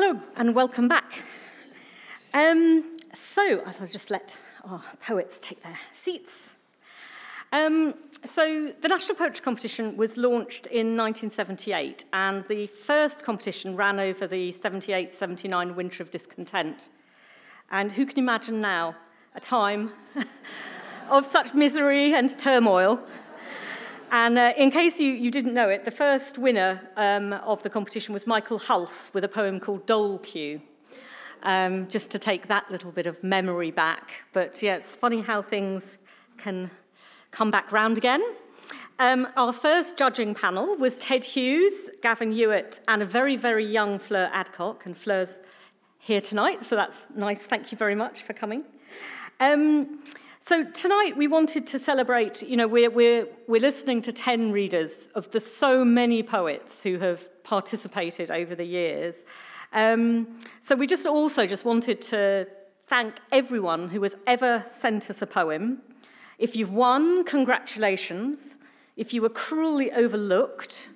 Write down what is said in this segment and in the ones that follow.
Hello and welcome back. Um, so I'll just let our poets take their seats. Um, so the National Poetry Competition was launched in 1978 and the first competition ran over the 78-79 winter of discontent. And who can imagine now a time of such misery and turmoil and uh, in case you, you didn't know it, the first winner um, of the competition was Michael Hulse with a poem called Dole Queue. Um, just to take that little bit of memory back. But yeah, it's funny how things can come back round again. Um, our first judging panel was Ted Hughes, Gavin Ewart, and a very, very young Fleur Adcock. And Fleur's here tonight, so that's nice. Thank you very much for coming. Um, so tonight we wanted to celebrate, you know, we're, we're, we're listening to 10 readers of the so many poets who have participated over the years. Um, so we just also just wanted to thank everyone who has ever sent us a poem. If you've won, congratulations. If you were cruelly overlooked,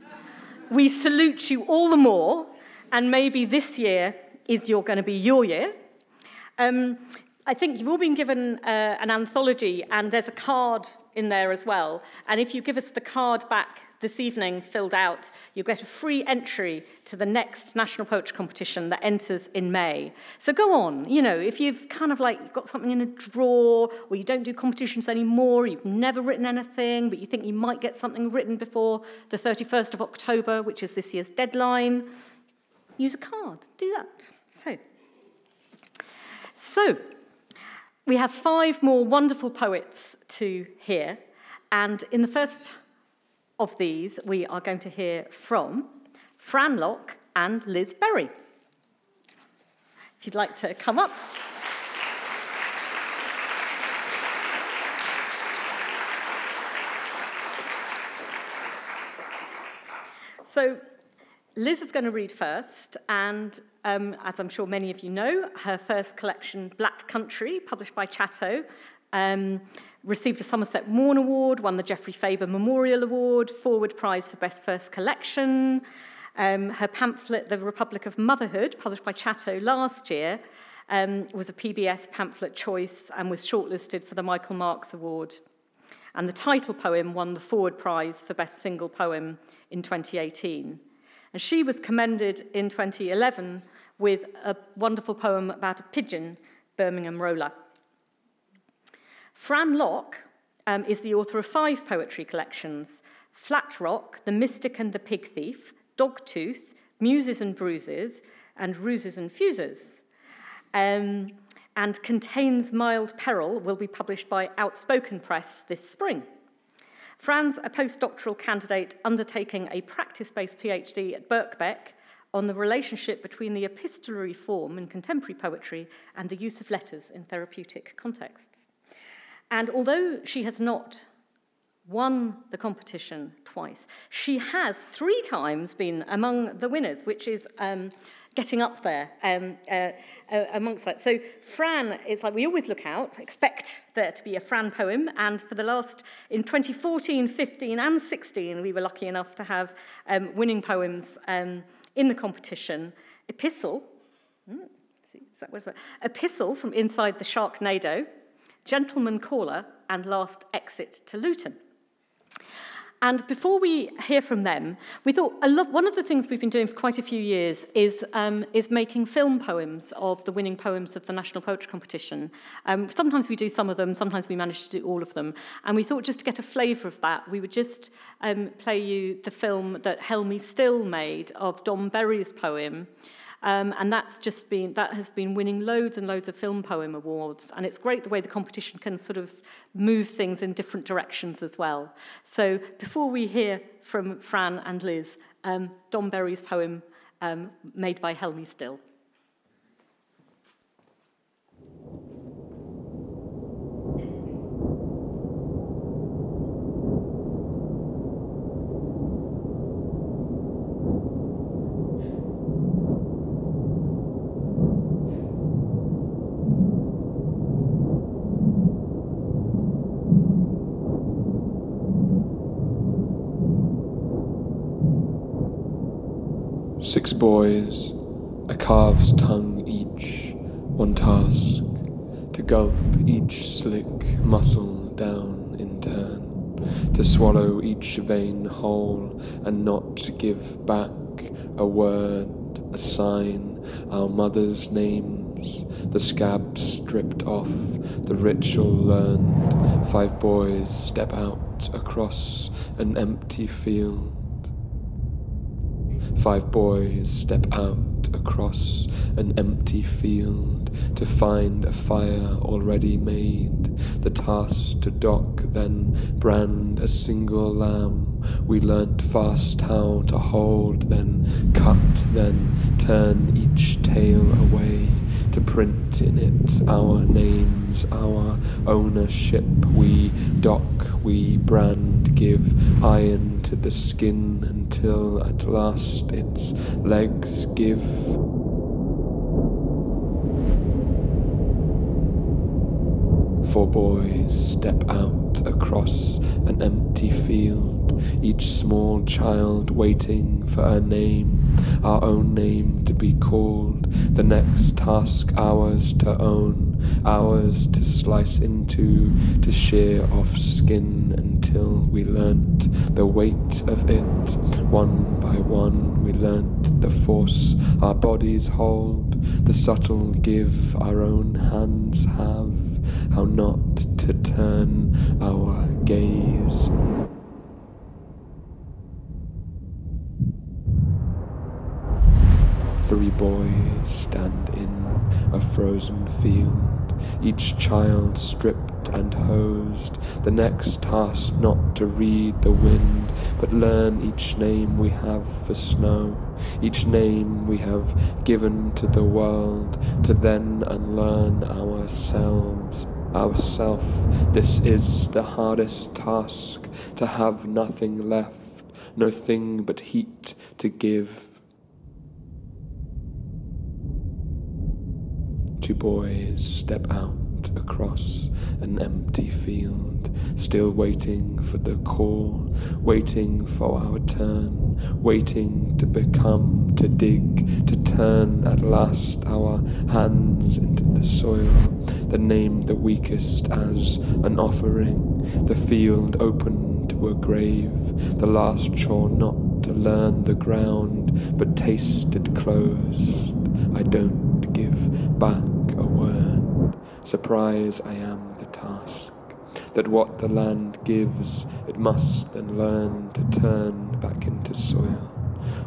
we salute you all the more, and maybe this year is going to be your year. Um, I think you've all been given uh, an anthology, and there's a card in there as well. And if you give us the card back this evening filled out, you'll get a free entry to the next National Poetry Competition that enters in May. So go on, you know, if you've kind of like got something in a drawer, or you don't do competitions anymore, you've never written anything, but you think you might get something written before the 31st of October, which is this year's deadline, use a card. Do that. So, so we have five more wonderful poets to hear, and in the first of these, we are going to hear from Fran Lock and Liz Berry. If you'd like to come up. So, Liz is going to read first, and um, as I'm sure many of you know, her first collection, Black Country, published by Chatto, um, received a Somerset Maugham Award, won the Geoffrey Faber Memorial Award, Forward Prize for Best First Collection. Um, her pamphlet, The Republic of Motherhood, published by Chatto last year, um, was a PBS pamphlet choice and was shortlisted for the Michael Marks Award. And the title poem won the Forward Prize for Best Single Poem in 2018. And she was commended in 2011 with a wonderful poem about a pigeon, Birmingham Roller. Fran Lock um, is the author of five poetry collections Flat Rock, The Mystic and the Pig Thief, Dogtooth, Muses and Bruises, and Ruses and Fuses. Um, and Contains Mild Peril will be published by Outspoken Press this spring. Fran's a postdoctoral candidate undertaking a practice based PhD at Birkbeck on the relationship between the epistolary form in contemporary poetry and the use of letters in therapeutic contexts. And although she has not won the competition twice, she has three times been among the winners, which is um, getting up there um, uh, uh, amongst that. So Fran is like we always look out, expect there to be a Fran poem, and for the last in 2014, 15, and 16, we were lucky enough to have um, winning poems um, in the competition. Epistle, hmm, see, is that, that? Epistle from inside the Sharknado, Gentleman Caller, and Last Exit to Luton. And before we hear from them, we thought lot, one of the things we've been doing for quite a few years is, um, is making film poems of the winning poems of the National Poetry Competition. Um, sometimes we do some of them, sometimes we manage to do all of them. And we thought just to get a flavour of that, we would just um, play you the film that Helmie Stil made of Dom Bury's poem. Um, and that's just been that has been winning loads and loads of film poem awards. And it's great the way the competition can sort of move things in different directions as well. So before we hear from fran and liz um, dom bury's poem um, made by helmie stil Six boys, a calf's tongue each, one task, to gulp each slick muscle down in turn, to swallow each vein whole and not give back a word, a sign, our mother's names, the scab stripped off, the ritual learned, five boys step out across an empty field. Five boys step out across an empty field to find a fire already made. The task to dock, then brand a single lamb. We learnt fast how to hold, then cut, then turn each tail away to print in it our names, our ownership. We dock, we brand, give iron the skin until at last its legs give. Four boys step out across an empty field, each small child waiting for a name, our own name to be called, the next task ours to own, ours to slice into, to shear off skin until we learnt the weight of it. One by one, we learnt the force our bodies hold, the subtle give our own hands have how not to turn our gaze. Three boys stand in a frozen field, each child stripped and hosed. The next task not to read the wind, but learn each name we have for snow, each name we have given to the world, to then unlearn ourselves ourself. This is the hardest task to have nothing left, no thing but heat to give. Boys step out across an empty field, still waiting for the call, waiting for our turn, waiting to become, to dig, to turn at last our hands into the soil, the name the weakest as an offering, the field open to a grave, the last chore not to learn the ground, but taste it closed. I don't give back. Surprise I am the task, that what the land gives, it must then learn to turn back into soil.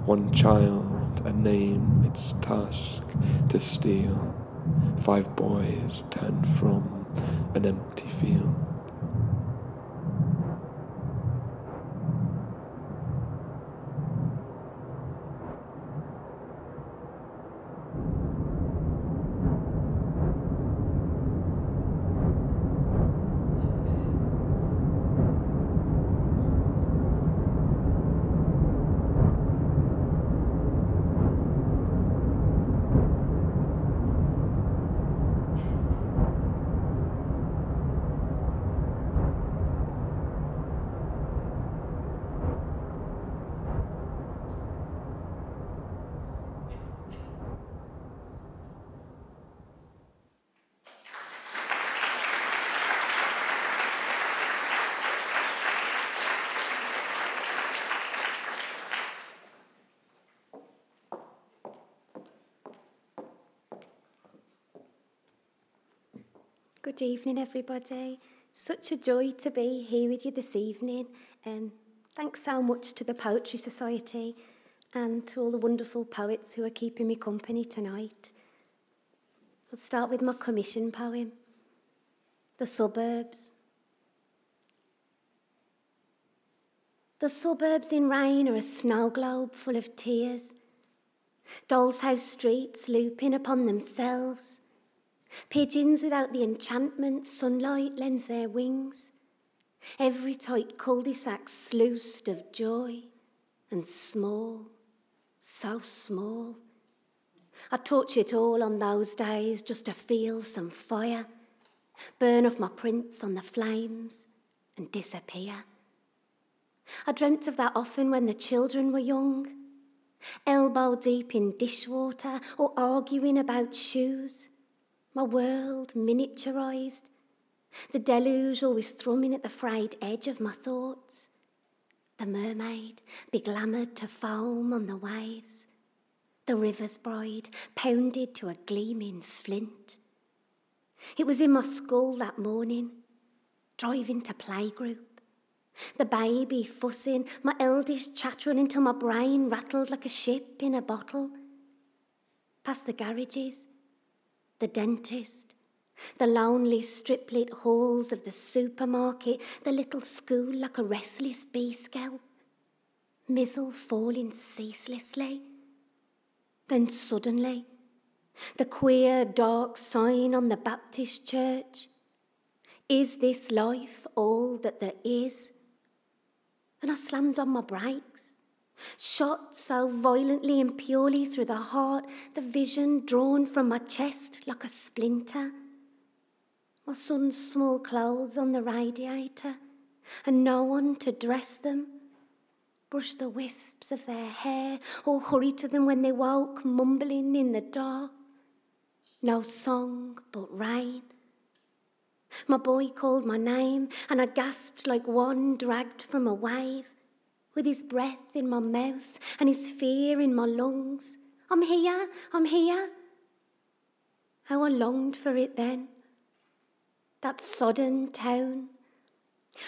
One child, a name, its task to steal. Five boys turned from an empty field. Good evening, everybody. Such a joy to be here with you this evening. Um, thanks so much to the Poetry Society and to all the wonderful poets who are keeping me company tonight. I'll start with my commission poem The Suburbs. The suburbs in rain are a snow globe full of tears. Doll's house streets looping upon themselves Pigeons without the enchantment sunlight lends their wings. Every tight cul-de-sac sluiced of joy and small, so small. I'd torch it all on those days just to feel some fire, burn off my prints on the flames and disappear. I dreamt of that often when the children were young, elbow deep in dishwater or arguing about shoes. My world miniaturised, the deluge always thrumming at the frayed edge of my thoughts. The mermaid, beglamoured to foam on the waves. The river's bride, pounded to a gleaming flint. It was in my skull that morning, driving to playgroup. The baby fussing, my eldest chattering until my brain rattled like a ship in a bottle. Past the garages, the dentist, the lonely striplit halls of the supermarket, the little school like a restless bee scalp, mizzle falling ceaselessly. Then suddenly, the queer dark sign on the Baptist church. Is this life all that there is? And I slammed on my brakes, shot so violently and purely through the heart, the vision drawn from my chest like a splinter my son's small clothes on the radiator, and no one to dress them, brush the wisps of their hair, or hurry to them when they woke, mumbling in the dark. No song but rain. My boy called my name, and I gasped like one dragged from a wave, with his breath in my mouth and his fear in my lungs. I'm here, I'm here. How I longed for it then that sodden town.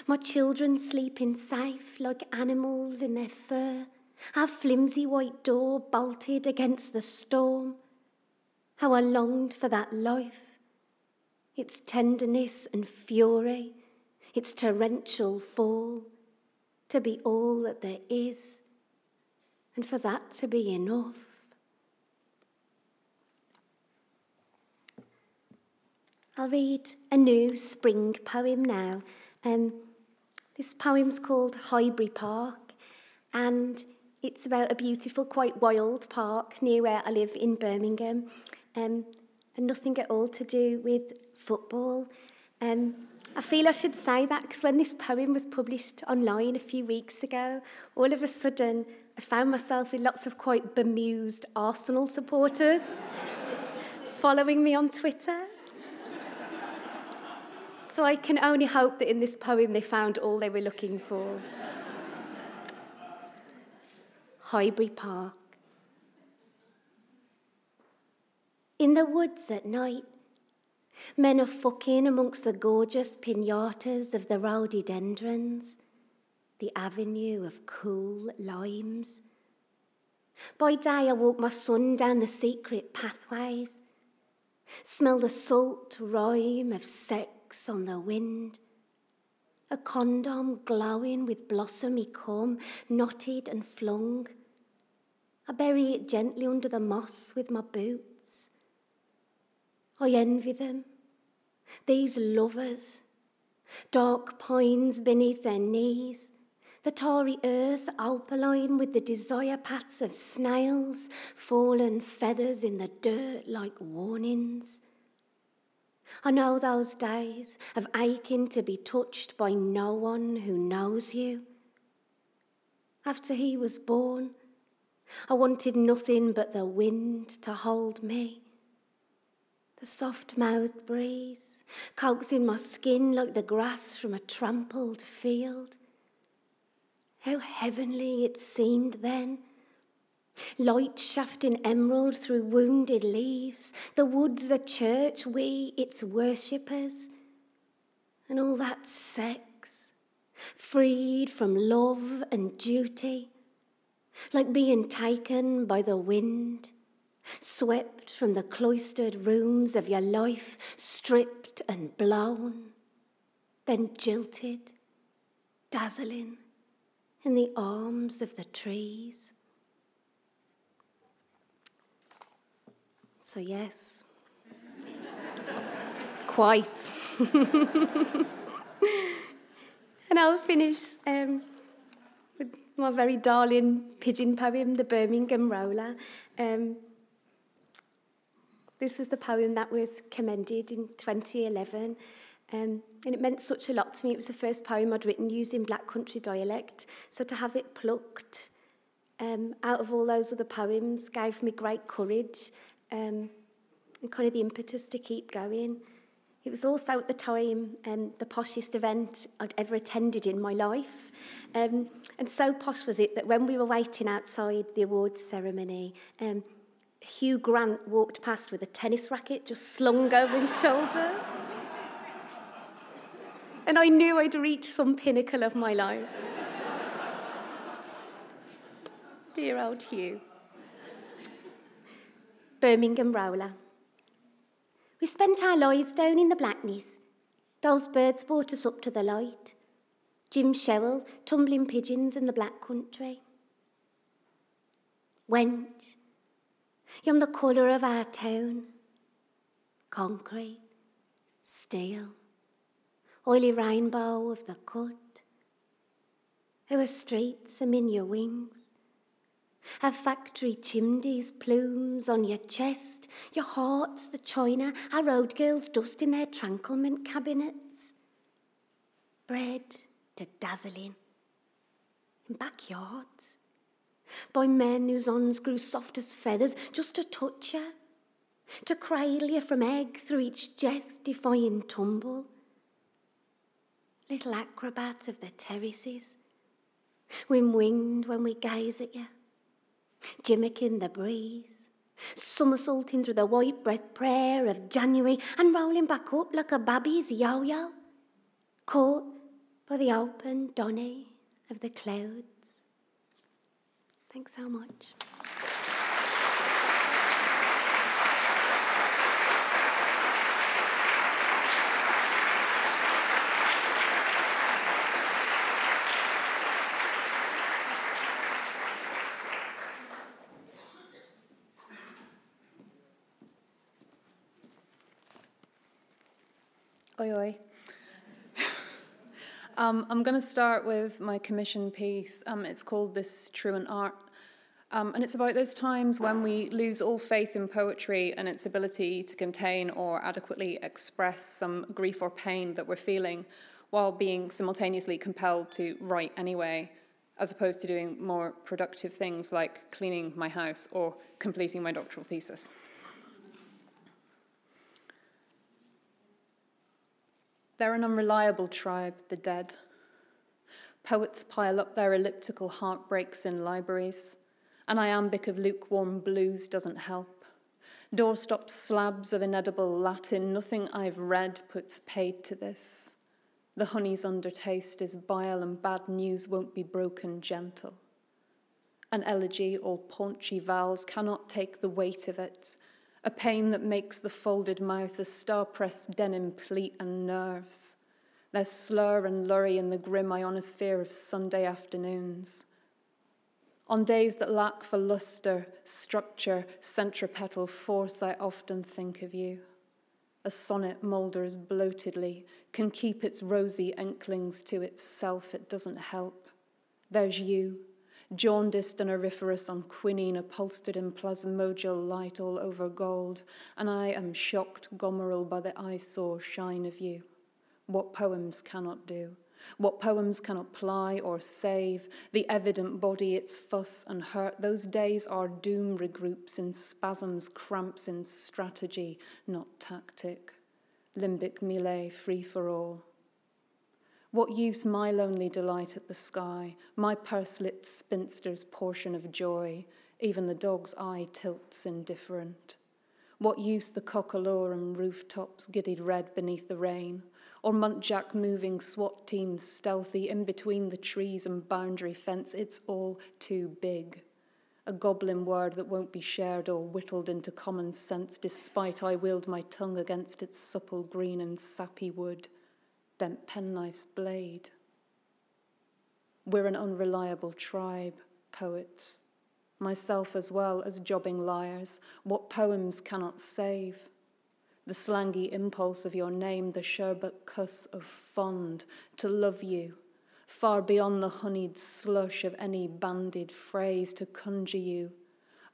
My children sleeping safe like animals in their fur. Our flimsy white door bolted against the storm. How I longed for that life, its tenderness and fury, its torrential fall, to be all that there is, and for that to be enough. I'll read a new spring poem now. Um, this poem's called Highbury Park, and it's about a beautiful, quite wild park near where I live in Birmingham, um, and nothing at all to do with football. Um, I feel I should say that because when this poem was published online a few weeks ago, all of a sudden I found myself with lots of quite bemused Arsenal supporters following me on Twitter. So I can only hope that in this poem they found all they were looking for. Highbury Park. In the woods at night, men are fucking amongst the gorgeous pinatas of the rhododendrons, the avenue of cool limes. By day, I walk my son down the secret pathways, smell the salt rime of sex on the wind. A condom glowing with blossomy comb, knotted and flung. I bury it gently under the moss with my boots. I envy them, these lovers, dark pines beneath their knees, the tarry earth opaline with the desire paths of snails, fallen feathers in the dirt like warnings. I know those days of aching to be touched by no one who knows you. After he was born, I wanted nothing but the wind to hold me. The soft mouthed breeze coaxing my skin like the grass from a trampled field. How heavenly it seemed then. Light shafting emerald through wounded leaves, the woods a church, we its worshippers, and all that sex, freed from love and duty, like being taken by the wind, swept from the cloistered rooms of your life, stripped and blown, then jilted, dazzling in the arms of the trees. So, yes. Quite. and I'll finish um, with my very darling pigeon poem, The Birmingham Roller. Um, this was the poem that was commended in 2011. Um, and it meant such a lot to me. It was the first poem I'd written using black country dialect. So to have it plucked um, out of all those other poems gave me great courage um, and kind of the impetus to keep going. It was also at the time um, the poshest event I'd ever attended in my life. Um, and so posh was it that when we were waiting outside the awards ceremony, um, Hugh Grant walked past with a tennis racket just slung over his shoulder. And I knew I'd reached some pinnacle of my life. Dear old Hugh. Birmingham Roller. We spent our lives down in the blackness. Those birds brought us up to the light. Jim Shewell, tumbling pigeons in the black country. Wench, you're the colour of our town. Concrete, steel, oily rainbow of the cut. Our streets are in your wings. our factory chimneys, plumes on your chest, your heart's the china, our road girls dust in their tranquilment cabinets. Bread to dazzling in backyards by men whose ons grew soft as feathers just to touch you, to cradle you from egg through each death defying tumble. Little acrobat of the terraces, when winged when we gaze at you Jimmicking the breeze, somersaulting through the white breath prayer of January and rolling back up like a baby's yo yo, caught by the open donny of the clouds. Thanks so much. Oi, oi. um, I'm going to start with my commission piece. Um, it's called This Truant Art. Um, and it's about those times when we lose all faith in poetry and its ability to contain or adequately express some grief or pain that we're feeling while being simultaneously compelled to write anyway, as opposed to doing more productive things like cleaning my house or completing my doctoral thesis. They're an unreliable tribe, the dead. Poets pile up their elliptical heartbreaks in libraries. An iambic of lukewarm blues doesn't help. Doorstop slabs of inedible Latin, nothing I've read puts paid to this. The honey's undertaste is bile, and bad news won't be broken gentle. An elegy, all paunchy vowels, cannot take the weight of it, a pain that makes the folded mouth a star pressed denim pleat and nerves. There's slur and lurry in the grim ionosphere of Sunday afternoons. On days that lack for luster, structure, centripetal force, I often think of you. A sonnet moulders bloatedly, can keep its rosy inklings to itself, it doesn't help. There's you, jaundiced and auriferous on quinine, upholstered in plasmodial light all over gold, and I am shocked gomeril by the eyesore shine of you. What poems cannot do, what poems cannot ply or save, the evident body, its fuss and hurt, those days are doom regroups in spasms, cramps in strategy, not tactic. Limbic melee, free for all. What use my lonely delight at the sky, my purse lipped spinster's portion of joy, even the dog's eye tilts indifferent? What use the cockalorum rooftops giddied red beneath the rain, or muntjac moving SWAT teams stealthy in between the trees and boundary fence? It's all too big. A goblin word that won't be shared or whittled into common sense, despite I wield my tongue against its supple green and sappy wood bent penknife's blade. We're an unreliable tribe, poets, myself as well as jobbing liars, what poems cannot save. The slangy impulse of your name, the sherbet cuss of fond, to love you, far beyond the honeyed slush of any banded phrase, to conjure you,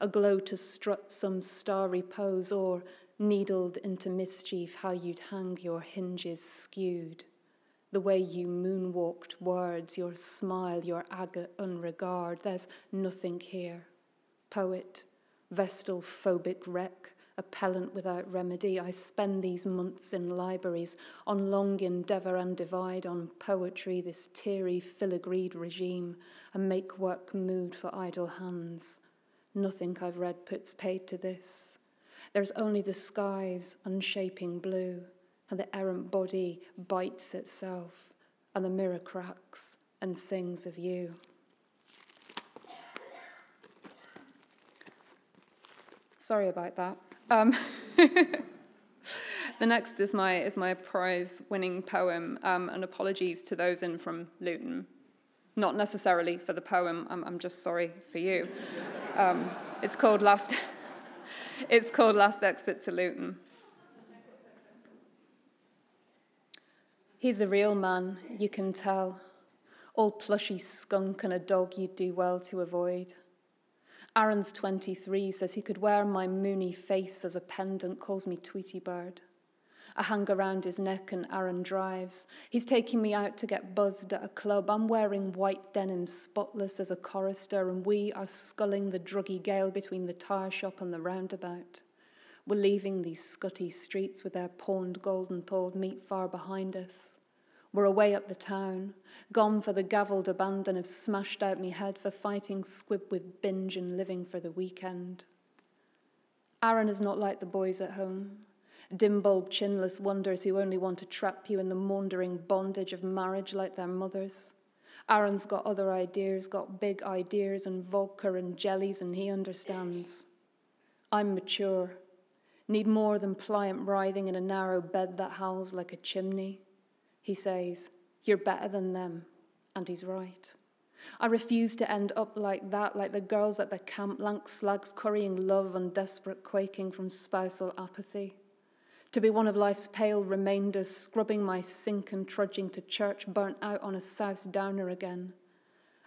a glow to strut some starry pose, or needled into mischief how you'd hang your hinges skewed the way you moonwalked words, your smile, your agate unregard. There's nothing here. Poet, vestal phobic wreck, appellant without remedy. I spend these months in libraries on long endeavour and divide on poetry, this teary, filigreed regime, a make work mood for idle hands. Nothing I've read puts paid to this. There's only the sky's unshaping blue, and the errant body bites itself, and the mirror cracks and sings of you. Sorry about that. Um, the next is my is my prize-winning poem, um, and apologies to those in from Luton. Not necessarily for the poem. I'm, I'm just sorry for you. Um, it's called Last. it's called Last Exit to Luton. He's a real man, you can tell. All plushy skunk and a dog you'd do well to avoid. Aaron's 23, says he could wear my moony face as a pendant, calls me Tweety Bird. I hang around his neck and Aaron drives. He's taking me out to get buzzed at a club. I'm wearing white denim, spotless as a chorister, and we are sculling the druggy gale between the tyre shop and the roundabout. We're leaving these scutty streets with their pawned golden thawed meat far behind us were away up the town, gone for the gavelled abandon of smashed out me head for fighting squib with binge and living for the weekend. Aaron is not like the boys at home, dim bulb chinless wonders who only want to trap you in the maundering bondage of marriage like their mothers. Aaron's got other ideas, got big ideas and vodka and jellies, and he understands. I'm mature, need more than pliant writhing in a narrow bed that howls like a chimney. He says, You're better than them. And he's right. I refuse to end up like that, like the girls at the camp, lank slugs currying love and desperate quaking from spousal apathy. To be one of life's pale remainders, scrubbing my sink and trudging to church, burnt out on a souse downer again.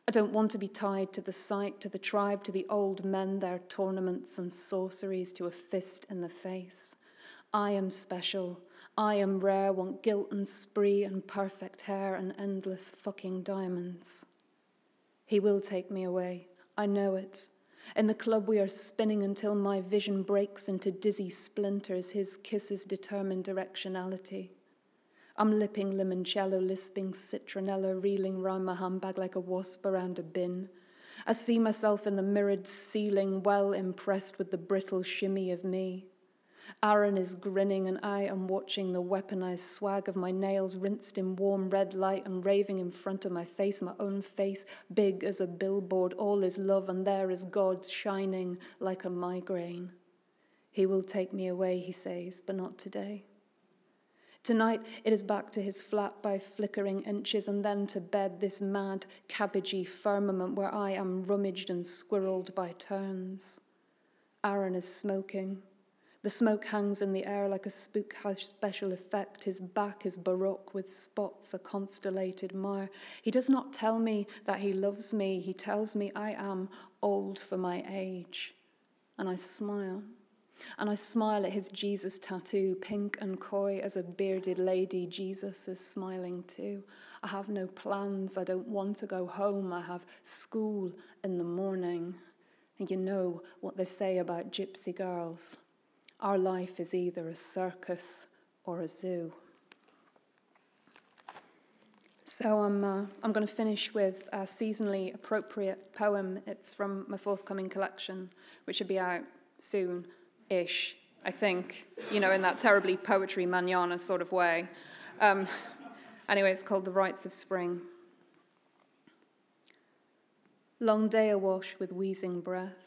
I don't want to be tied to the site, to the tribe, to the old men, their tournaments and sorceries, to a fist in the face. I am special, I am rare, want guilt and spree and perfect hair and endless fucking diamonds. He will take me away. I know it. In the club, we are spinning until my vision breaks into dizzy splinters, his kisses determine directionality. I'm lipping limoncello, lisping citronella, reeling round my handbag like a wasp around a bin. I see myself in the mirrored ceiling, well impressed with the brittle shimmy of me. Aaron is grinning, and I am watching the weaponized swag of my nails rinsed in warm red light and raving in front of my face, my own face, big as a billboard. All is love, and there is God shining like a migraine. He will take me away, he says, but not today. Tonight it is back to his flat by flickering inches, and then to bed, this mad, cabbagey firmament where I am rummaged and squirreled by turns. Aaron is smoking. The smoke hangs in the air like a spook house special effect. His back is baroque with spots, a constellated mire. He does not tell me that he loves me. He tells me I am old for my age. And I smile. And I smile at his Jesus tattoo, pink and coy as a bearded lady. Jesus is smiling too. I have no plans. I don't want to go home. I have school in the morning. And you know what they say about gypsy girls. Our life is either a circus or a zoo. So I'm, uh, I'm going to finish with a seasonally appropriate poem. It's from my forthcoming collection, which should be out soon ish, I think, you know, in that terribly poetry manana sort of way. Um, anyway, it's called The Rites of Spring. Long day awash with wheezing breath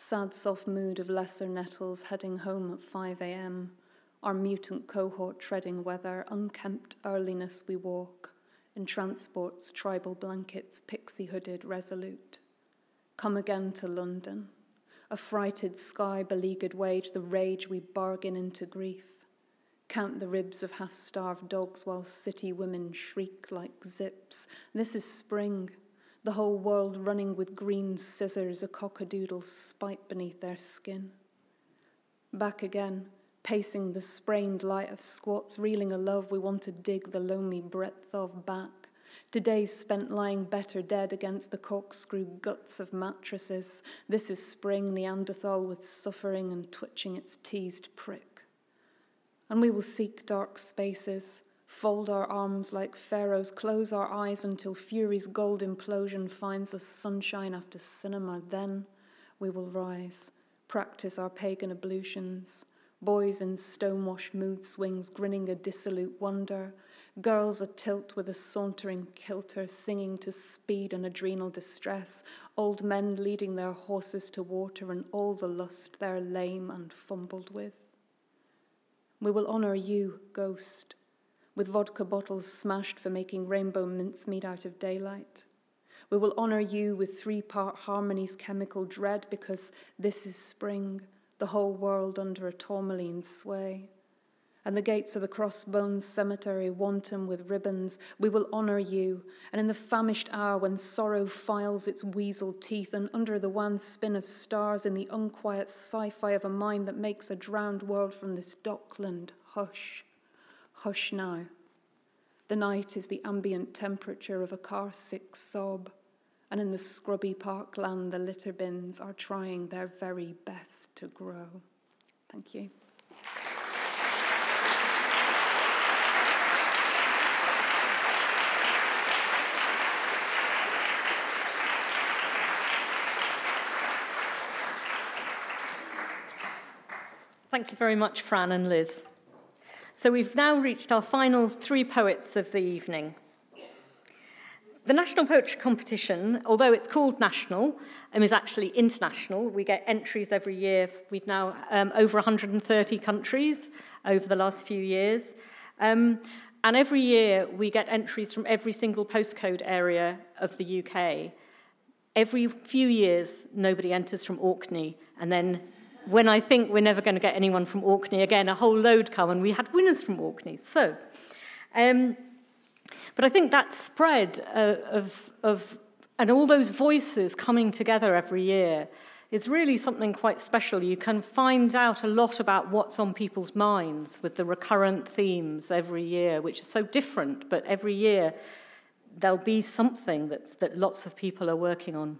sad soft mood of lesser nettles heading home at 5 a.m., our mutant cohort treading weather, unkempt earliness we walk, in transports, tribal blankets, pixie hooded, resolute. Come again to London, a frighted sky beleaguered wage, the rage we bargain into grief. Count the ribs of half starved dogs while city women shriek like zips. This is spring the whole world running with green scissors, a cockadoodle spite beneath their skin. Back again, pacing the sprained light of squats, reeling a love we want to dig the lonely breadth of back. Today's spent lying better dead against the corkscrew guts of mattresses. This is spring Neanderthal with suffering and twitching its teased prick. And we will seek dark spaces, fold our arms like pharaohs, close our eyes until fury's gold implosion finds us. Sunshine after cinema. Then we will rise, practice our pagan ablutions, boys in stonewash mood swings, grinning a dissolute wonder. Girls atilt with a sauntering kilter, singing to speed and adrenal distress, old men leading their horses to water, and all the lust they're lame and fumbled with. We will honour you, ghost, with vodka bottles smashed for making rainbow mincemeat out of daylight. We will honour you with three part harmony's chemical dread because this is spring, the whole world under a tourmaline sway and the gates of the crossbones cemetery wanton with ribbons, we will honour you. And in the famished hour when sorrow files its weasel teeth, and under the wan spin of stars in the unquiet sci fi of a mind that makes a drowned world from this dockland, hush, hush now. The night is the ambient temperature of a car sick sob, and in the scrubby parkland, the litter bins are trying their very best to grow. Thank you. Thank you very much, Fran and Liz. So we've now reached our final three poets of the evening. The National Poetry Competition, although it's called national, um, is actually international. We get entries every year. We've now um, over 130 countries over the last few years. Um, and every year we get entries from every single postcode area of the UK. Every few years, nobody enters from Orkney, and then when I think we're never going to get anyone from Orkney again, a whole load come, and we had winners from Orkney. So, um, but I think that spread uh, of, of, and all those voices coming together every year is really something quite special. You can find out a lot about what's on people's minds with the recurrent themes every year, which is so different, but every year there'll be something that, that lots of people are working on.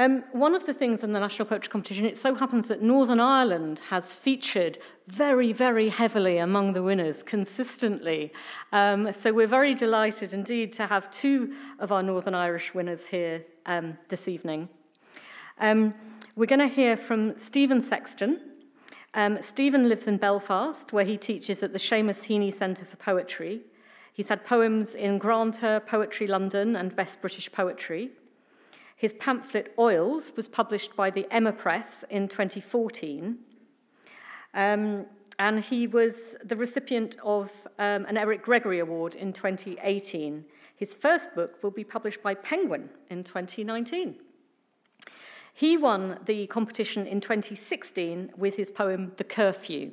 Um, one of the things in the National Poetry Competition, it so happens that Northern Ireland has featured very, very heavily among the winners consistently. Um, so we're very delighted indeed to have two of our Northern Irish winners here um, this evening. Um, we're going to hear from Stephen Sexton. Um, Stephen lives in Belfast, where he teaches at the Seamus Heaney Centre for Poetry. He's had poems in Granta, Poetry London, and Best British Poetry. His pamphlet Oils was published by the Emma Press in 2014. Um, and he was the recipient of um, an Eric Gregory Award in 2018. His first book will be published by Penguin in 2019. He won the competition in 2016 with his poem The Curfew.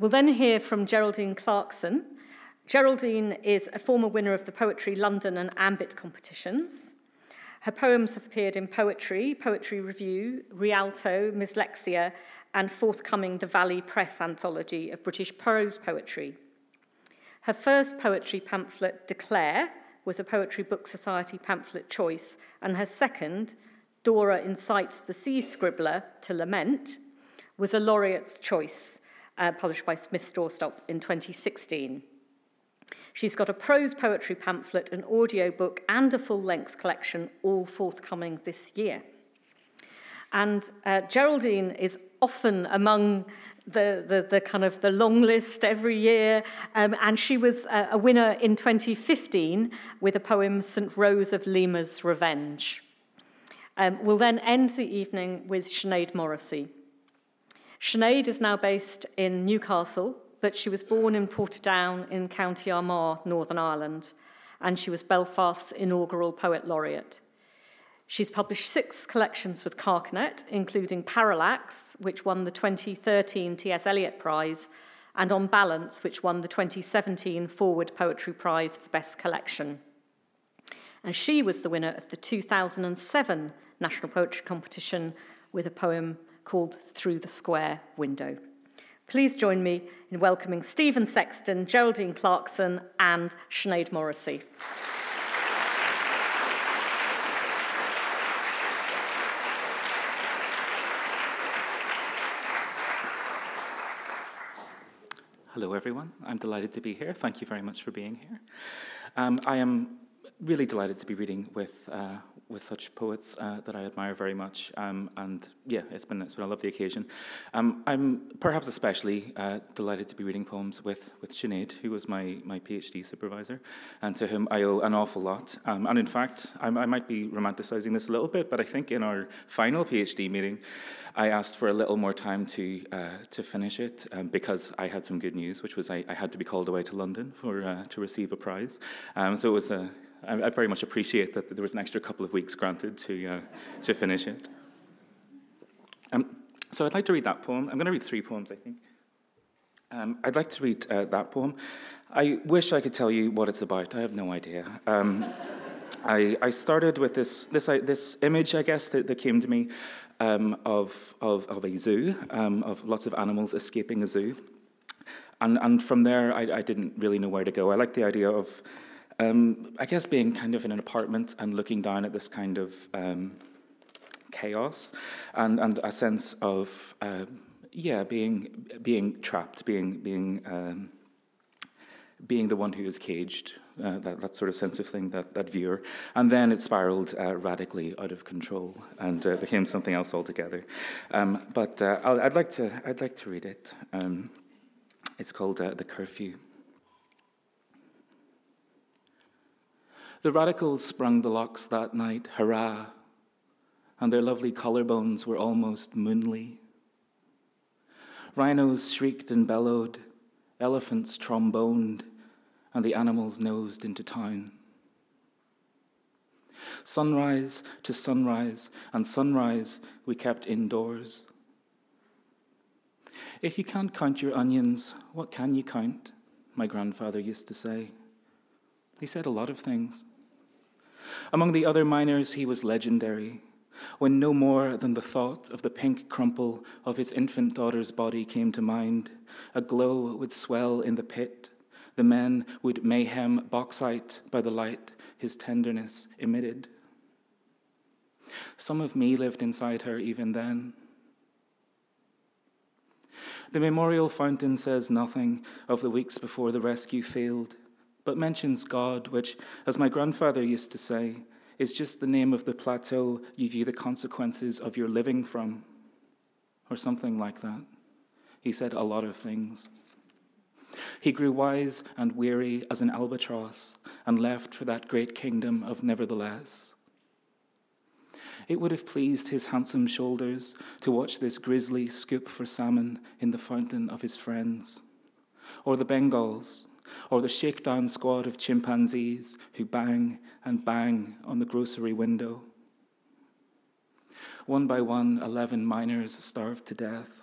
We'll then hear from Geraldine Clarkson. Geraldine is a former winner of the Poetry London and Ambit competitions. Her poems have appeared in Poetry, Poetry Review, Rialto, Mslexia, and forthcoming The Valley Press anthology of British prose poetry. Her first poetry pamphlet, Declare, was a Poetry Book Society pamphlet choice, and her second, Dora Incites the Sea Scribbler to Lament, was a laureate's choice, uh, published by Smith Doorstop in 2016. She's got a prose poetry pamphlet, an audio book, and a full length collection, all forthcoming this year. And uh, Geraldine is often among the, the, the, kind of the long list every year. Um, and she was a, a winner in 2015 with a poem, St. Rose of Lima's Revenge. Um, we'll then end the evening with Sinead Morrissey. Sinead is now based in Newcastle but she was born in Portadown in County Armagh, Northern Ireland, and she was Belfast's inaugural Poet Laureate. She's published six collections with Carcanet, including Parallax, which won the 2013 T.S. Eliot Prize, and On Balance, which won the 2017 Forward Poetry Prize for Best Collection. And she was the winner of the 2007 National Poetry Competition with a poem called Through the Square Window. Please join me in welcoming Stephen Sexton, Geraldine Clarkson, and Sinead Morrissey. Hello, everyone. I'm delighted to be here. Thank you very much for being here. Um, I am really delighted to be reading with uh, with such poets uh, that I admire very much. Um, and yeah, it's been it's been a lovely occasion. Um, I'm perhaps especially uh, delighted to be reading poems with with Sinead, who was my my PhD supervisor, and to whom I owe an awful lot. Um, and in fact, I, I might be romanticizing this a little bit, but I think in our final PhD meeting, I asked for a little more time to uh, to finish it um, because I had some good news, which was I, I, had to be called away to London for uh, to receive a prize. Um, so it was a I, I, very much appreciate that there was an extra couple of weeks granted to, uh, to finish it. Um, so I'd like to read that poem. I'm going to read three poems, I think. Um, I'd like to read uh, that poem. I wish I could tell you what it's about. I have no idea. Um, I, I, started with this, this, uh, this image, I guess, that, that came to me um, of, of, of, a zoo, um, of lots of animals escaping a zoo. And, and from there, I, I, didn't really know where to go. I like the idea of um, I guess being kind of in an apartment and looking down at this kind of um, chaos and, and a sense of, uh, yeah, being, being trapped, being, being, um, being the one who is caged, uh, that, that sort of sense of thing, that, that viewer. And then it spiraled uh, radically out of control and uh, became something else altogether. Um, but uh, i would like to, I'd like to read it. Um, it's called uh, The Curfew. The radicals sprung the locks that night, hurrah, and their lovely collarbones were almost moonly. Rhinos shrieked and bellowed, elephants tromboned, and the animals nosed into town. Sunrise to sunrise and sunrise we kept indoors. If you can't count your onions, what can you count? My grandfather used to say. He said a lot of things. Among the other miners, he was legendary. When no more than the thought of the pink crumple of his infant daughter's body came to mind, a glow would swell in the pit. The men would mayhem bauxite by the light his tenderness emitted. Some of me lived inside her even then. The memorial fountain says nothing of the weeks before the rescue failed but mentions God, which, as my grandfather used to say, is just the name of the plateau you view the consequences of your living from, or something like that. He said a lot of things. He grew wise and weary as an albatross and left for that great kingdom of nevertheless. It would have pleased his handsome shoulders to watch this grizzly scoop for salmon in the fountain of his friends, or the Bengals or the shakedown squad of chimpanzees who bang and bang on the grocery window. One by one, 11 miners starved to death.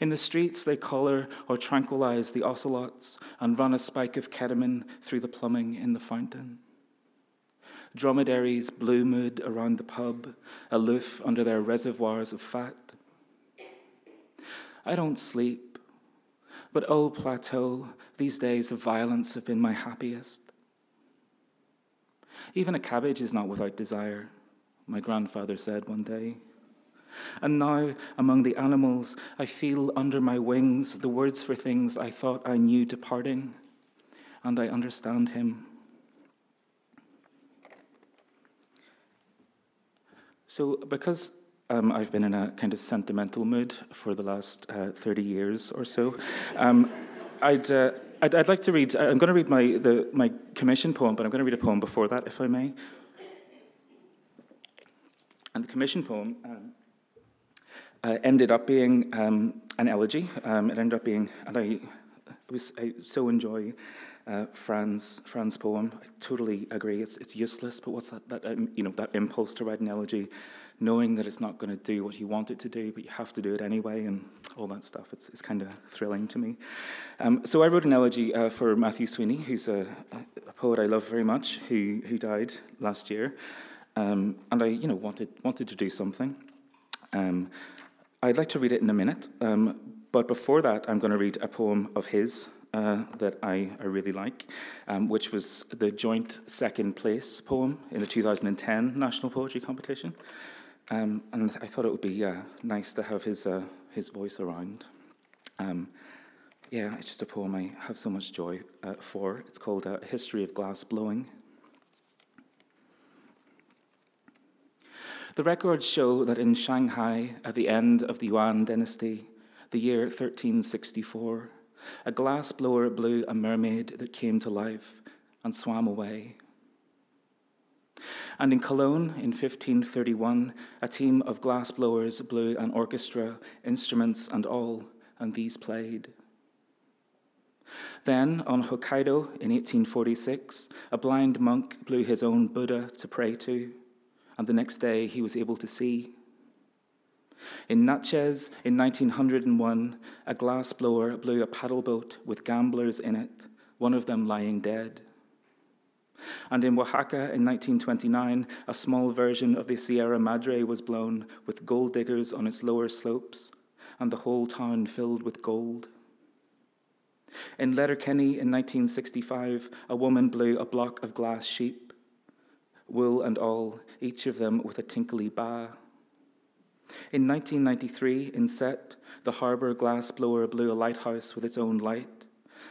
In the streets, they collar or tranquilize the ocelots and run a spike of ketamine through the plumbing in the fountain. Dromedaries blue mood around the pub, aloof under their reservoirs of fat. I don't sleep but oh, plateau, these days of violence have been my happiest. Even a cabbage is not without desire, my grandfather said one day. And now, among the animals, I feel under my wings the words for things I thought I knew departing, and I understand him. So, because um, I've been in a kind of sentimental mood for the last uh, 30 years or so. Um, I'd, uh, I'd, I'd, like to read, I'm going to read my, the, my commission poem, but I'm going to read a poem before that, if I may. And the commission poem um, uh, ended up being um, an elegy. Um, it ended up being, and I, was, I so enjoy uh, Fran's Fran's poem. I totally agree. It's it's useless, but what's that that um, you know that impulse to write an elegy? Knowing that it's not going to do what you want it to do, but you have to do it anyway, and all that stuff. It's, it's kind of thrilling to me. Um, so I wrote an elegy uh, for Matthew Sweeney, who's a, a, poet I love very much, who, who died last year. Um, and I, you know, wanted, wanted to do something. Um, I'd like to read it in a minute, um, but before that, I'm going to read a poem of his uh, that I, I, really like, um, which was the joint second place poem in the 2010 National Poetry Competition. Um, and I thought it would be uh, nice to have his, uh, his voice around. Um, yeah, it's just a poem I have so much joy uh, for. It's called uh, A History of Glass Blowing. The records show that in Shanghai, at the end of the Yuan dynasty, the year 1364, a glass blower blew a mermaid that came to life and swam away. And in Cologne in 1531, a team of glass blowers blew an orchestra, instruments and all, and these played. Then, on Hokkaido in 1846, a blind monk blew his own Buddha to pray to, and the next day he was able to see. In Natchez in 1901, a glass blower blew a paddle boat with gamblers in it, one of them lying dead. And in Oaxaca in 1929, a small version of the Sierra Madre was blown with gold diggers on its lower slopes, and the whole town filled with gold. In Letterkenny in 1965, a woman blew a block of glass sheep, wool and all, each of them with a tinkly ba. In 1993, in Sète, the harbour glass blower blew a lighthouse with its own light.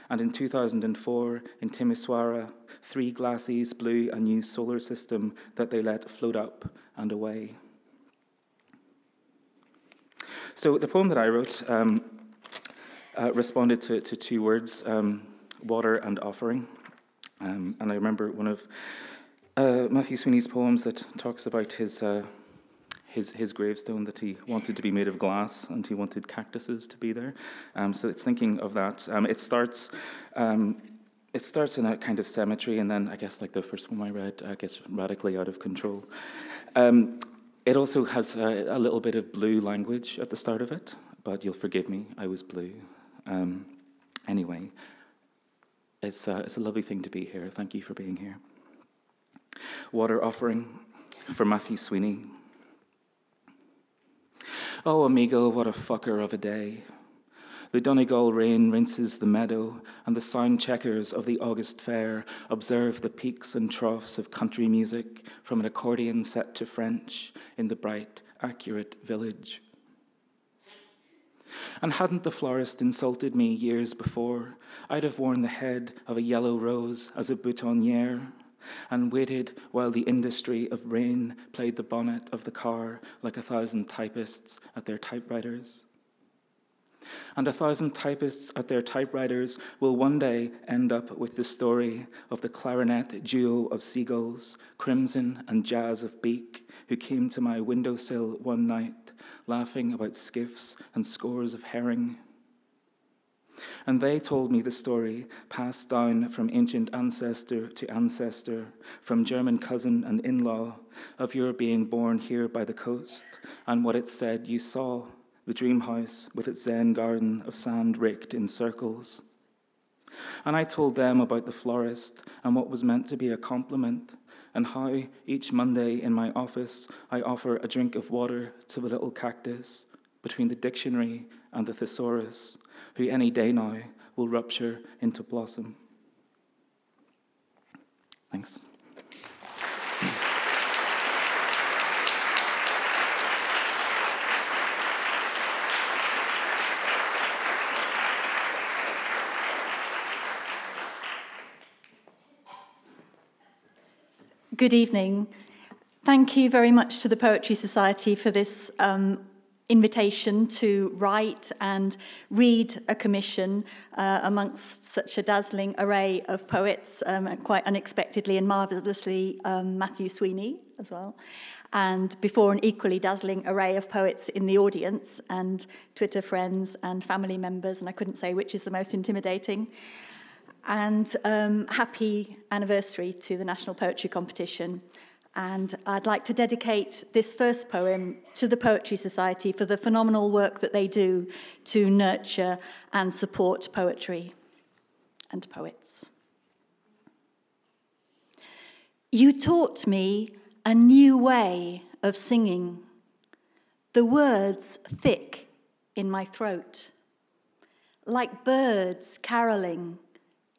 And in 2004, in Timisoara, three glassies blew a new solar system that they let float up and away. So the poem that I wrote um, uh, responded to, to, two words um, water and offering. Um, and I remember one of uh, Matthew Sweeney's poems that talks about his. Uh, his, his gravestone that he wanted to be made of glass and he wanted cactuses to be there. Um, so it's thinking of that. Um, it starts. Um, it starts in a kind of cemetery, and then I guess like the first one I read uh, gets radically out of control. Um, it also has a, a, little bit of blue language at the start of it, but you'll forgive me, I was blue. Um, anyway, it's, uh, it's a lovely thing to be here. Thank you for being here. Water offering for Matthew Sweeney. Oh, amigo, what a fucker of a day. The Donegal rain rinses the meadow, and the sound checkers of the August fair observe the peaks and troughs of country music from an accordion set to French in the bright, accurate village. And hadn't the florist insulted me years before, I'd have worn the head of a yellow rose as a boutonniere and waited while the industry of rain played the bonnet of the car like a thousand typists at their typewriters. And a thousand typists at their typewriters will one day end up with the story of the clarinet duo of seagulls, crimson and jazz of beak, who came to my windowsill one night, laughing about skiffs and scores of herring. And they told me the story, passed down from ancient ancestor to ancestor, from German cousin and in law, of your being born here by the coast, and what it said you saw the dream house with its Zen garden of sand raked in circles. And I told them about the florist and what was meant to be a compliment, and how each Monday in my office I offer a drink of water to the little cactus between the dictionary and the thesaurus who any day now will rupture into blossom. Thanks. Good evening. Thank you very much to the Poetry Society for this um, invitation to write and read a commission uh, amongst such a dazzling array of poets, um, and quite unexpectedly and marvellously, um, Matthew Sweeney as well. And before an equally dazzling array of poets in the audience, and Twitter friends and family members, and I couldn't say which is the most intimidating. And um, happy anniversary to the National Poetry Competition. And I'd like to dedicate this first poem to the Poetry Society for the phenomenal work that they do to nurture and support poetry and poets. You taught me a new way of singing, the words thick in my throat. Like birds caroling,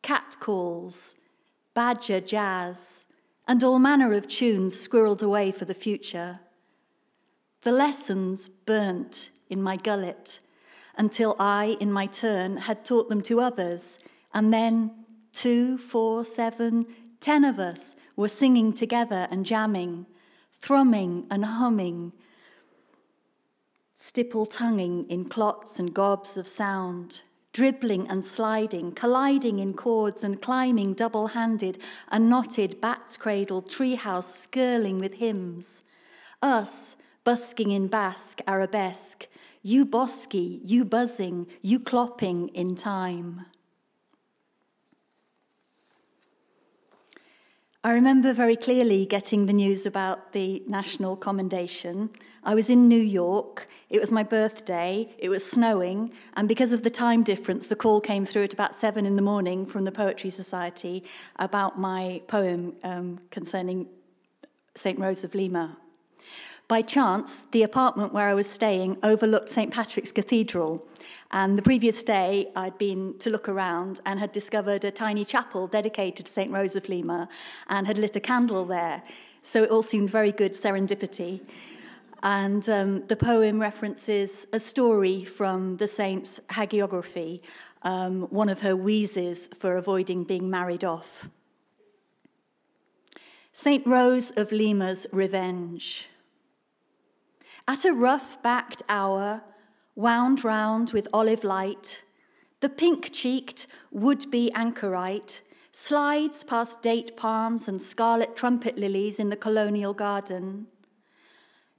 catcalls, badger jazz, and all manner of tunes squirreled away for the future. The lessons burnt in my gullet until I, in my turn, had taught them to others, and then two, four, seven, ten of us were singing together and jamming, thrumming and humming, stipple tonguing in clots and gobs of sound, dribbling and sliding, colliding in chords and climbing double handed, a knotted bat's cradle treehouse skirling with hymns. Us, busking in Basque, arabesque, you bosky, you buzzing, you clopping in time. I remember very clearly getting the news about the national commendation. I was in New York. It was my birthday. It was snowing. And because of the time difference, the call came through at about seven in the morning from the Poetry Society about my poem um, concerning St. Rose of Lima. By chance, the apartment where I was staying overlooked St. Patrick's Cathedral. And the previous day, I'd been to look around and had discovered a tiny chapel dedicated to St. Rose of Lima and had lit a candle there. So it all seemed very good serendipity. And um, the poem references a story from the saint's hagiography, um, one of her wheezes for avoiding being married off. St. Rose of Lima's Revenge. At a rough backed hour, wound round with olive light, the pink cheeked would be anchorite slides past date palms and scarlet trumpet lilies in the colonial garden,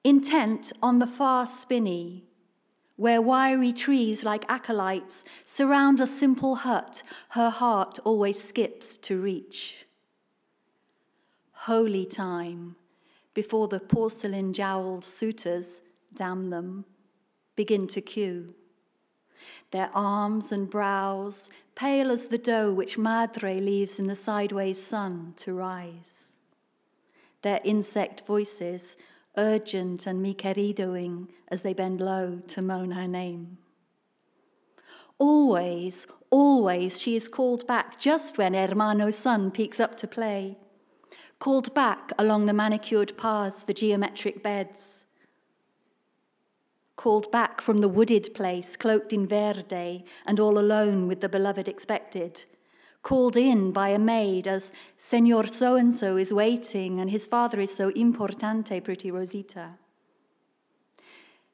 intent on the far spinney, where wiry trees like acolytes surround a simple hut her heart always skips to reach. Holy time before the porcelain jowled suitors, damn them, begin to queue. Their arms and brows pale as the dough which Madre leaves in the sideways sun to rise. Their insect voices urgent and mi queridoing as they bend low to moan her name. Always, always she is called back just when Hermano son peeks up to play called back along the manicured paths, the geometric beds. Called back from the wooded place, cloaked in verde, and all alone with the beloved expected. Called in by a maid as Senor so and so is waiting, and his father is so importante, pretty Rosita.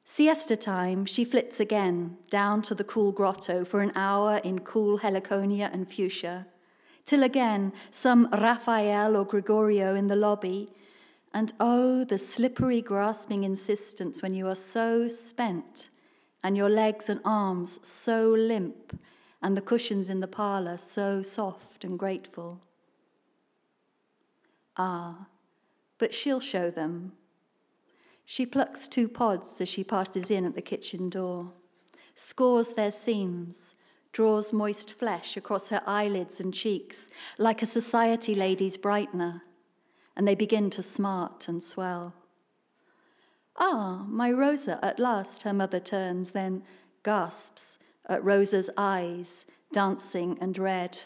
Siesta time, she flits again down to the cool grotto for an hour in cool heliconia and fuchsia till again some Raphael or Gregorio in the lobby. And oh, the slippery, grasping insistence when you are so spent and your legs and arms so limp and the cushions in the parlour so soft and grateful. Ah, but she'll show them. She plucks two pods as she passes in at the kitchen door, scores their seams, draws moist flesh across her eyelids and cheeks like a society lady's brightener, and they begin to smart and swell. Ah, my Rosa, at last, her mother turns, then gasps at Rosa's eyes, dancing and red,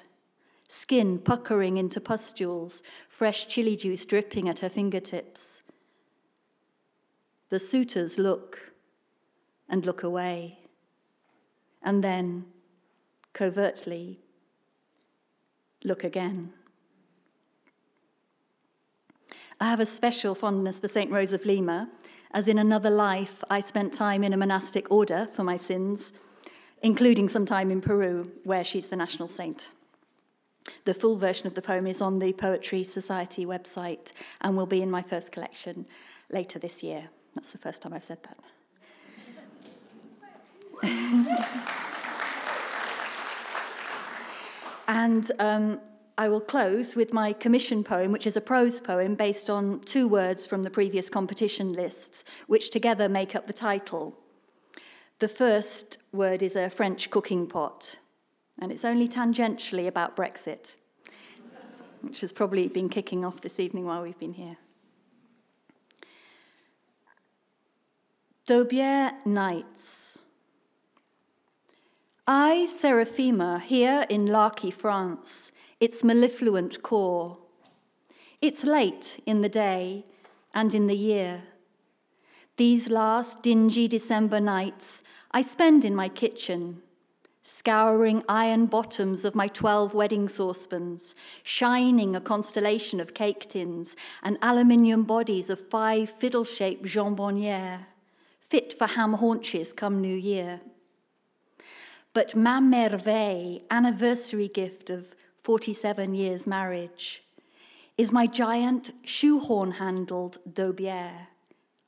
skin puckering into pustules, fresh chili juice dripping at her fingertips. The suitors look and look away, and then covertly look again. I have a special fondness for St. Rose of Lima, as in another life I spent time in a monastic order for my sins, including some time in Peru, where she's the national saint. The full version of the poem is on the Poetry Society website and will be in my first collection later this year. That's the first time I've said that. And um, I will close with my commission poem, which is a prose poem based on two words from the previous competition lists, which together make up the title. The first word is a French cooking pot, and it's only tangentially about Brexit, which has probably been kicking off this evening while we've been here. Daubière Nights. I, Seraphima, here in Larky, France, its mellifluent core. It's late in the day and in the year. These last dingy December nights I spend in my kitchen, scouring iron bottoms of my 12 wedding saucepans, shining a constellation of cake tins and aluminium bodies of five fiddle shaped jambonnières fit for ham haunches come New Year. But Ma Merveille, anniversary gift of 47 years marriage, is my giant shoehorn handled Daubière,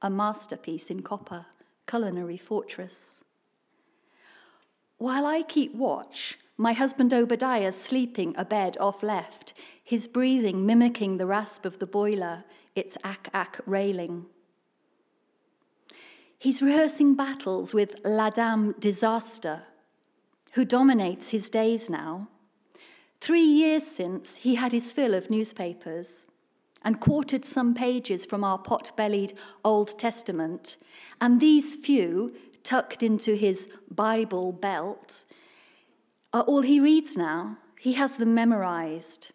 a masterpiece in copper, culinary fortress. While I keep watch, my husband Obadiah sleeping abed off left, his breathing mimicking the rasp of the boiler, its ack ack railing. He's rehearsing battles with La Dame Disaster, who dominates his days now. Three years since, he had his fill of newspapers and quartered some pages from our pot bellied Old Testament, and these few, tucked into his Bible belt, are all he reads now. He has them memorized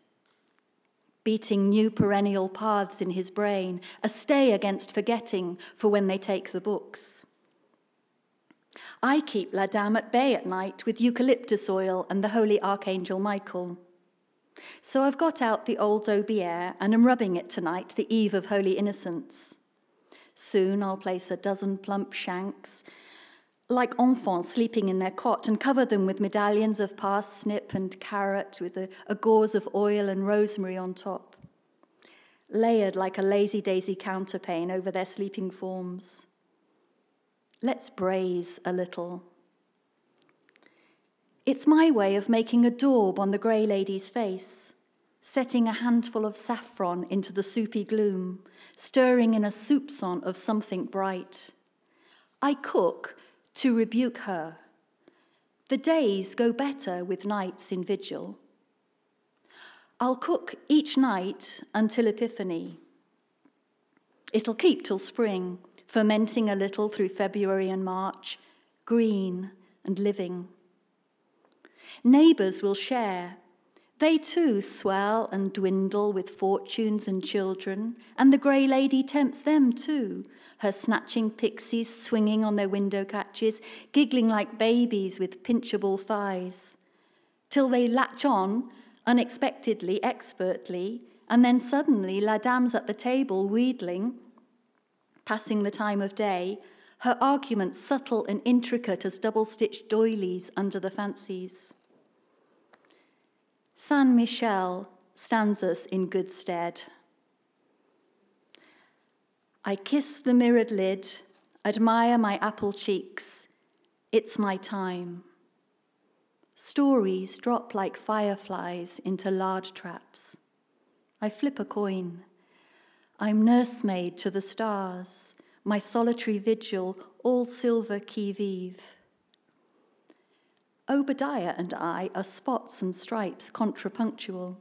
beating new perennial paths in his brain, a stay against forgetting for when they take the books. I keep La Dame at bay at night with eucalyptus oil and the holy archangel Michael. So I've got out the old Daubière and am rubbing it tonight, the eve of Holy Innocents. Soon I'll place a dozen plump shanks, like enfants sleeping in their cot, and cover them with medallions of parsnip and carrot with a, a gauze of oil and rosemary on top, layered like a lazy daisy counterpane over their sleeping forms. Let's braise a little. It's my way of making a daub on the grey lady's face, setting a handful of saffron into the soupy gloom, stirring in a soupçon of something bright. I cook to rebuke her. The days go better with nights in vigil. I'll cook each night until Epiphany. It'll keep till spring, fermenting a little through February and March, green and living. Neighbours will share. They too swell and dwindle with fortunes and children, and the grey lady tempts them too, her snatching pixies swinging on their window catches, giggling like babies with pinchable thighs, till they latch on, unexpectedly, expertly, and then suddenly La Dame's at the table wheedling, passing the time of day, her arguments subtle and intricate as double stitched doilies under the fancies. Saint Michel stands us in good stead. I kiss the mirrored lid, admire my apple cheeks. It's my time. Stories drop like fireflies into lard traps. I flip a coin. I'm nursemaid to the stars, my solitary vigil, all silver qui vive. Obadiah and I are spots and stripes contrapunctual.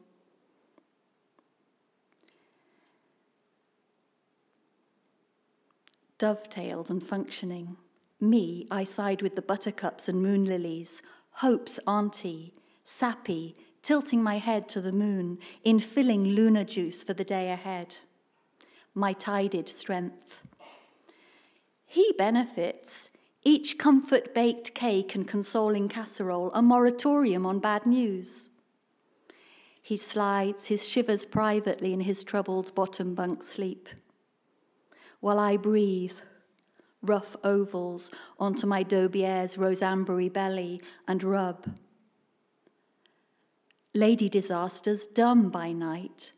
dovetailed and functioning. Me, I side with the buttercups and moon lilies, Hope's auntie, sappy, tilting my head to the moon, infilling lunar juice for the day ahead. My tided strength. He benefits, each comfort baked cake and consoling casserole, a moratorium on bad news. He slides his shivers privately in his troubled bottom bunk sleep while I breathe rough ovals onto my Daubière's rosambery belly and rub. Lady disasters dumb by night,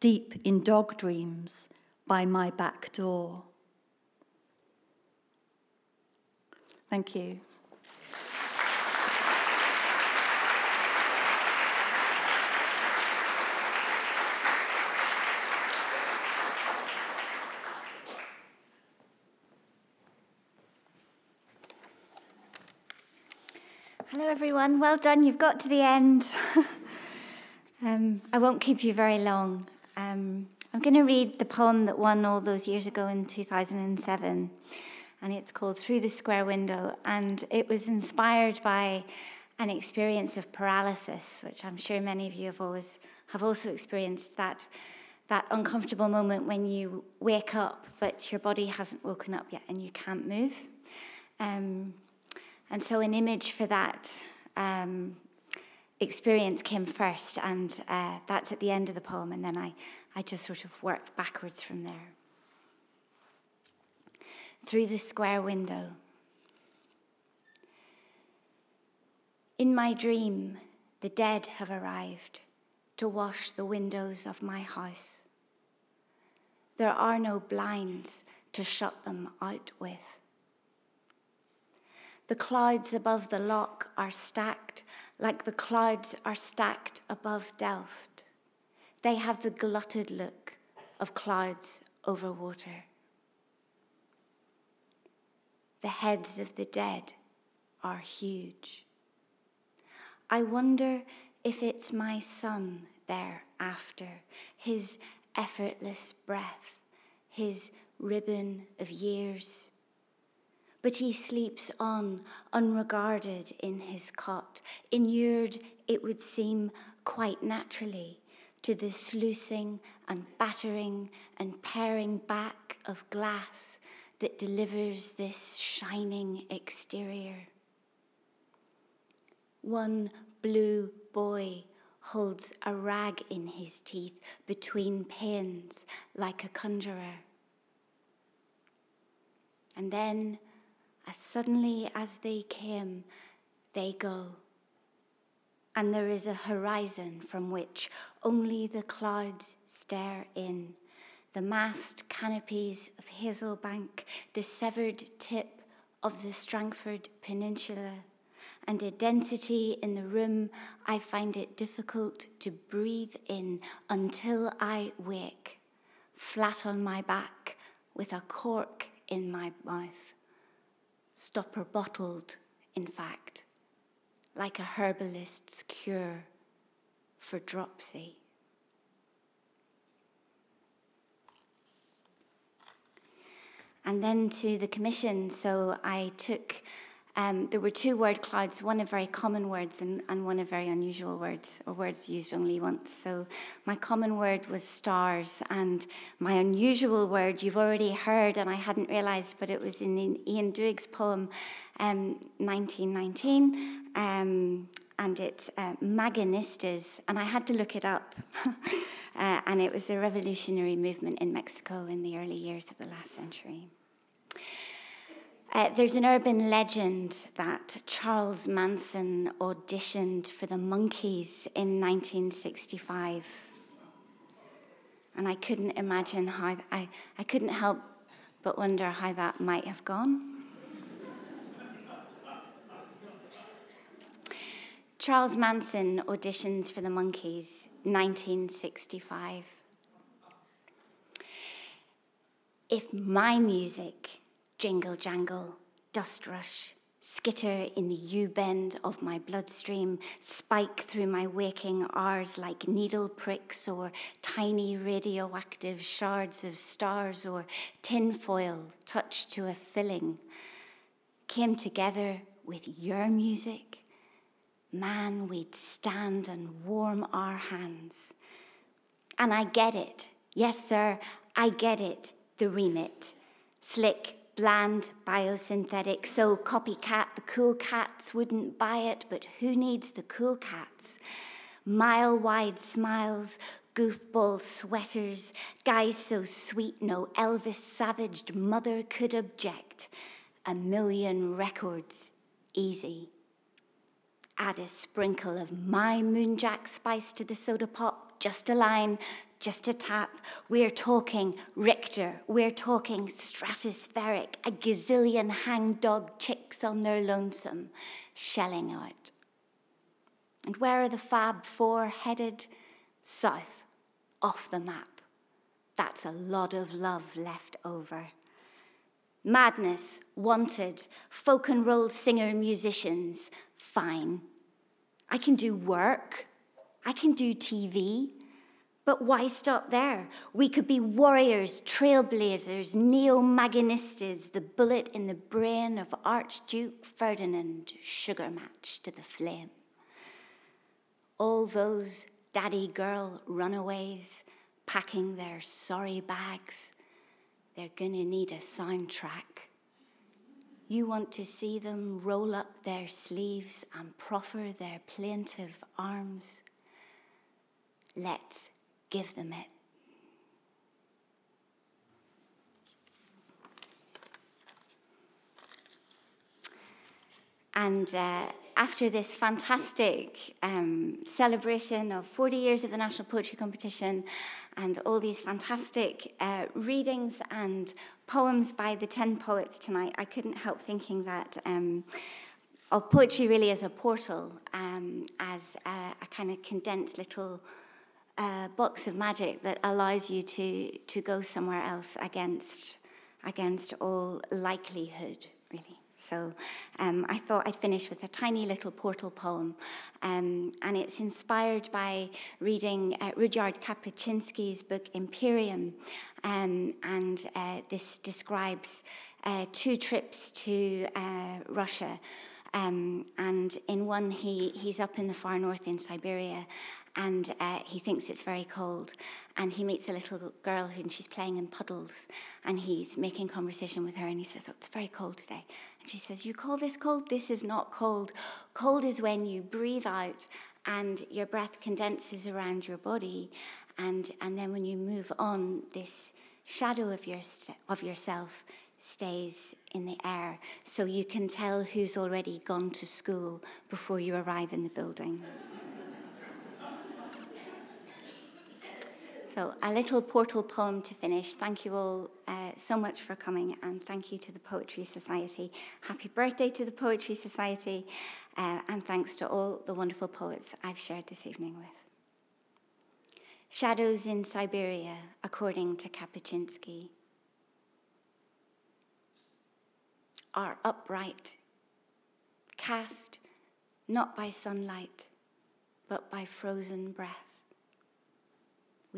deep in dog dreams by my back door. Thank you. Hello, everyone. Well done. You've got to the end. um, I won't keep you very long. Um, I'm going to read the poem that won all those years ago in 2007. and it's called Through the Square Window. And it was inspired by an experience of paralysis, which I'm sure many of you have always have also experienced that that uncomfortable moment when you wake up but your body hasn't woken up yet and you can't move. Um, and so an image for that um, experience came first, and uh, that's at the end of the poem, and then I, I just sort of worked backwards from there. Through the square window. In my dream, the dead have arrived to wash the windows of my house. There are no blinds to shut them out with. The clouds above the lock are stacked like the clouds are stacked above Delft. They have the glutted look of clouds over water. The heads of the dead are huge. I wonder if it's my son there after, his effortless breath, his ribbon of years but he sleeps on, unregarded in his cot, inured, it would seem, quite naturally to the sluicing and battering and paring back of glass that delivers this shining exterior. One blue boy holds a rag in his teeth between pins like a conjurer. And then as suddenly as they came, they go. And there is a horizon from which only the clouds stare in. The massed canopies of Hazelbank, the severed tip of the Strangford Peninsula, and a density in the room I find it difficult to breathe in until I wake, flat on my back, with a cork in my mouth stopper bottled, in fact, like a herbalist's cure for dropsy. And then to the commission, so I took um, there were two word clouds, one of very common words and, and one of very unusual words, or words used only once. So my common word was stars, and my unusual word you've already heard, and I hadn't realised, but it was in, Ian Duhig's poem, um, 1919. Um, and it's uh, Magonistas, and I had to look it up. uh, and it was a revolutionary movement in Mexico in the early years of the last century. Uh, there's an urban legend that Charles Manson auditioned for the Monkees in 1965. And I couldn't imagine how, I, I couldn't help but wonder how that might have gone. Charles Manson auditions for the Monkees, 1965. If my music jingle jangle, dust rush, skitter in the U bend of my bloodstream, spike through my waking hours like needle pricks or tiny radioactive shards of stars or tinfoil touched to a filling, came together with your music, man, we'd stand and warm our hands. And I get it. Yes, sir, I get it, the remit. Slick, bland, biosynthetic, so copycat, the cool cats wouldn't buy it, but who needs the cool cats? Mile wide smiles, goofball sweaters, guys so sweet no Elvis savaged mother could object. A million records, easy. Add a sprinkle of my moonjack spice to the soda pop, just a line, just a tap. We're talking Richter. We're talking stratospheric, a gazillion hangdog chicks on their lonesome, shelling out. And where are the Fab Four headed? South, off the map. That's a lot of love left over. Madness, wanted, folk and roll singer musicians, fine. I can do work. I can do TV But why stop there? We could be warriors, trailblazers, neo Magonistas, the bullet in the brain of Archduke Ferdinand, sugar match to the flame. All those daddy girl runaways packing their sorry bags, they're gonna need a soundtrack. You want to see them roll up their sleeves and proffer their plaintive arms. Let's give them it. And uh, after this fantastic um, celebration of 40 years of the National Poetry Competition and all these fantastic uh, readings and poems by the 10 poets tonight, I couldn't help thinking that um, of poetry really as a portal, um, as a, a kind of condensed little a box of magic that allows you to, to go somewhere else against, against all likelihood, really. So um, I thought I'd finish with a tiny little portal poem, um, and it's inspired by reading uh, Ryszard Kapuscinski's book Imperium, um, and uh, this describes uh, two trips to uh, Russia. Um, and in one, he, he's up in the far north in Siberia, and uh, he thinks it's very cold. And he meets a little girl who, and she's playing in puddles, and he's making conversation with her, and he says, "Oh, it's very cold today." And she says, "You call this cold? This is not cold. Cold is when you breathe out, and your breath condenses around your body, and and then when you move on, this shadow of your of yourself." stays in the air so you can tell who's already gone to school before you arrive in the building. So, a little portal poem to finish. Thank you all uh, so much for coming, and thank you to the Poetry Society. Happy birthday to the Poetry Society, uh, and thanks to all the wonderful poets I've shared this evening with. Shadows in Siberia, according to Kapuscinski, are upright, cast not by sunlight, but by frozen breath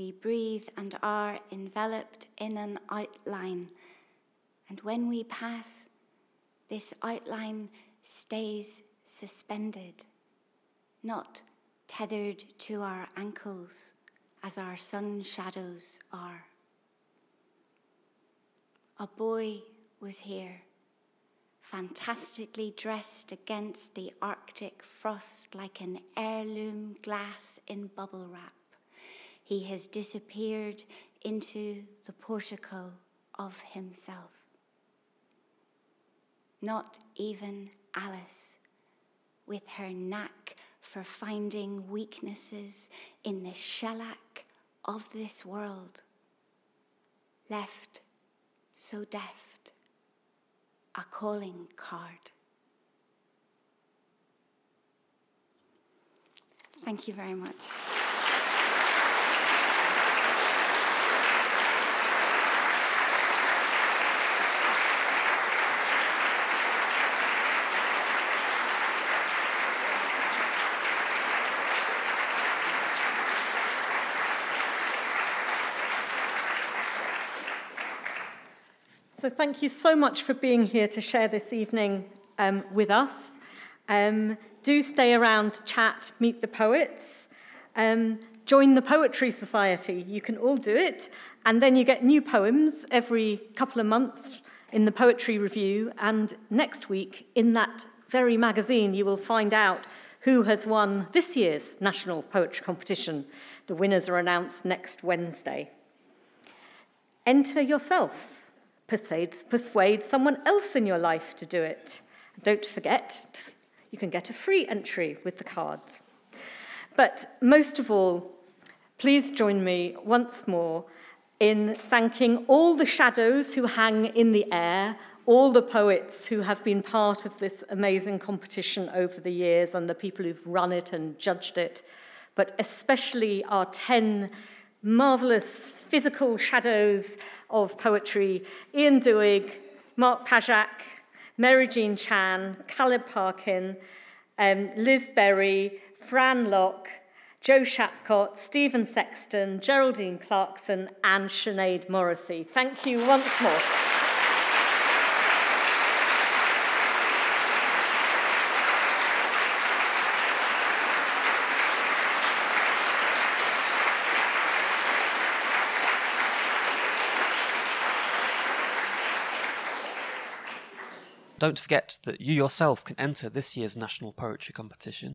we breathe and are enveloped in an outline. And when we pass, this outline stays suspended, not tethered to our ankles as our sun shadows are. A boy was here, fantastically dressed against the Arctic frost like an heirloom glass in bubble wrap. He has disappeared into the portico of himself. Not even Alice, with her knack for finding weaknesses in the shellac of this world, left so deft a calling card. Thank you very much. Thank you so much for being here to share this evening um, with us. Um, do stay around, chat, meet the poets. Um, join the Poetry Society. You can all do it. And then you get new poems every couple of months in the Poetry Review. And next week, in that very magazine, you will find out who has won this year's National Poetry Competition. The winners are announced next Wednesday. Enter yourself persuade, persuade someone else in your life to do it. Don't forget, you can get a free entry with the card. But most of all, please join me once more in thanking all the shadows who hang in the air, all the poets who have been part of this amazing competition over the years, and the people who've run it and judged it, but especially our 10 marvelous physical shadows of poetry Ian Duhig, Mark Pajak, Mary Jean Chan, Caleb Parkin, um, Liz Berry, Fran Lock, Jo Shapcott, Stephen Sexton, Geraldine Clarkson, and Sinead Morrissey. Thank you once more. Don't forget that you yourself can enter this year's National Poetry Competition.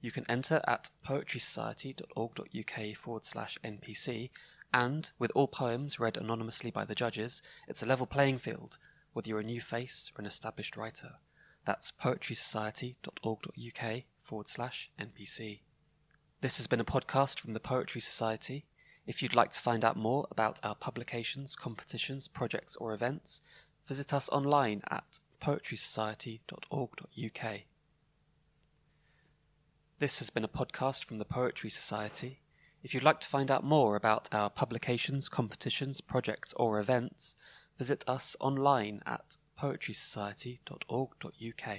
You can enter at poetrysociety.org.uk forward slash NPC, and with all poems read anonymously by the judges, it's a level playing field, whether you're a new face or an established writer. That's poetrysociety.org.uk forward slash NPC. This has been a podcast from the Poetry Society. If you'd like to find out more about our publications, competitions, projects, or events, visit us online at poetrysociety.org.uk. This has been a podcast from the Poetry Society. If you'd like to find out more about our publications, competitions, projects, or events, visit us online at poetrysociety.org.uk.